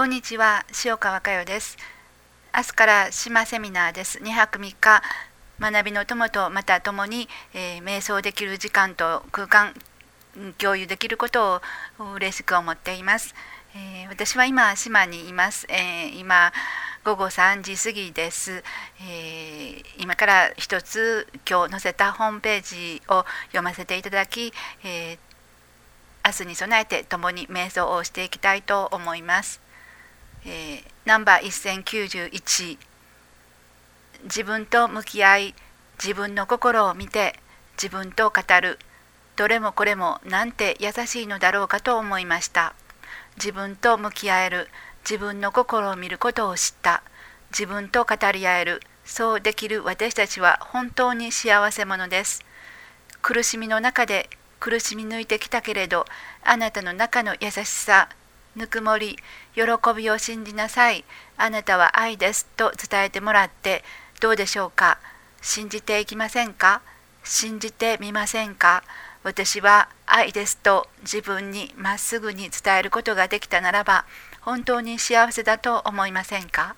こんにちは塩川佳代です。明日から島セミナーです。2泊3日学びの友とまた共に、えー、瞑想できる時間と空間共有できることを嬉しく思っています、えー、私は今島にいます、えー、今午後3時過ぎです、え今から一つ今日載せたホームページを読ませていただき、え明日に備えて共に瞑想をしていきたいと思います。えー、ナンバー1091自分と向き合い自分の心を見て自分と語る。どれもこれもなんて優しいのだろうかと思いました。自分と向き合える。自分の心を見ることを知った。自分と語り合える。そうできる私たちは本当に幸せ者です。苦しみの中で苦しみ抜いてきたけれどあなたの中の優しさぬくもり喜びを信じなさい。あなたは愛ですと伝えてもらってどうでしょうか？信じていきませんか？信じてみませんか？私は愛ですと自分にまっすぐに伝えることができたならば本当に幸せだと思いませんか？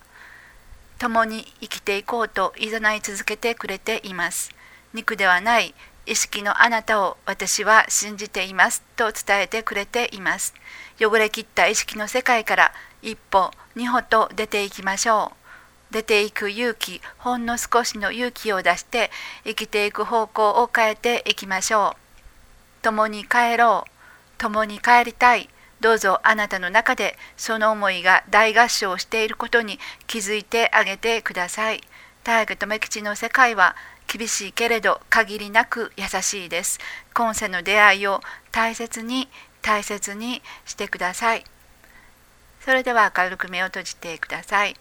共に生きていこうといざない続けてくれています。肉ではない。意識のあなたを私は信じていますと伝えてくれています。汚れきった意識の世界から一歩二歩と出ていきましょう。出ていく勇気ほんの少しの勇気を出して生きていく方向を変えていきましょう。共に帰ろう。共に帰りたい。どうぞあなたの中でその思いが大合唱していることに気づいてあげてください。大河留吉の世界は厳しいけれど限りなく優しいです。今世の出会いを大切に大切にしてください。それでは軽く目を閉じてください。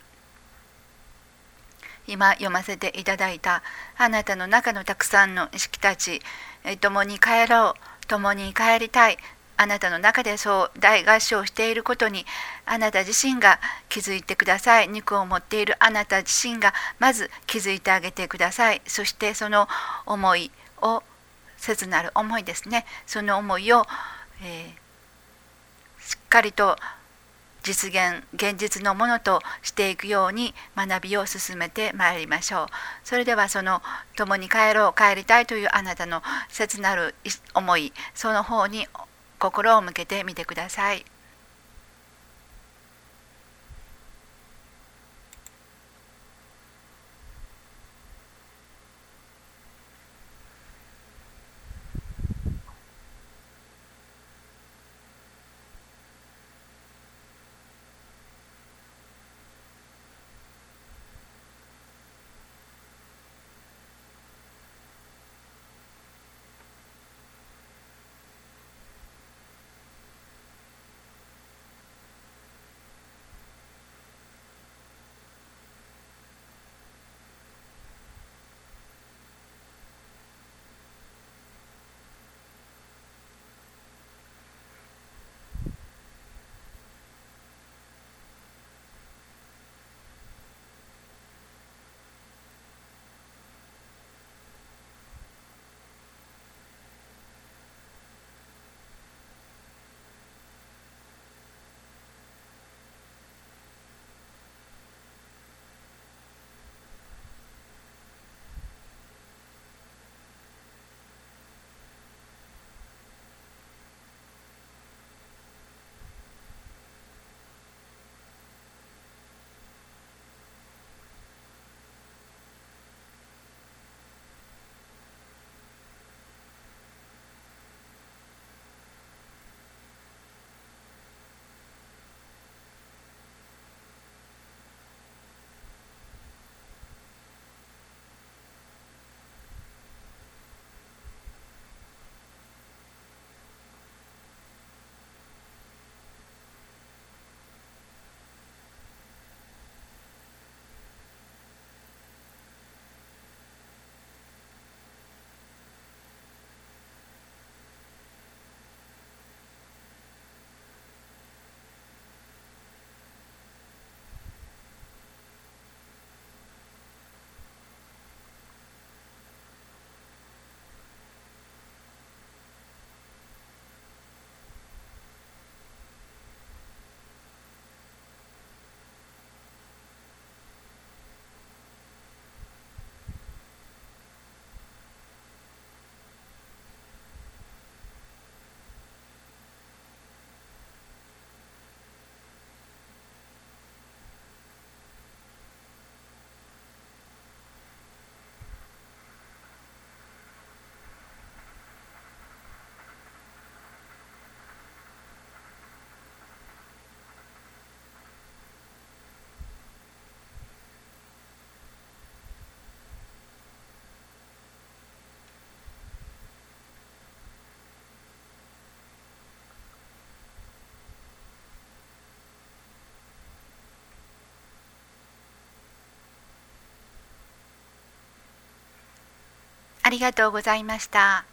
今読ませていただいたあなたの中のたくさんの意識たち共に帰ろう。共に帰りたい。あなたの中でそう大合唱していることにあなた自身が気づいてください。肉を持っているあなた自身がまず気づいてあげてください。そしてその思いを切なる思いですね。その思いをえー、しっかりと実現現実のものとしていくように学びを進めてまいりましょう。それではその共に帰ろう帰りたいというあなたの切なる思いその方に心を向けてみてください。ありがとうございました。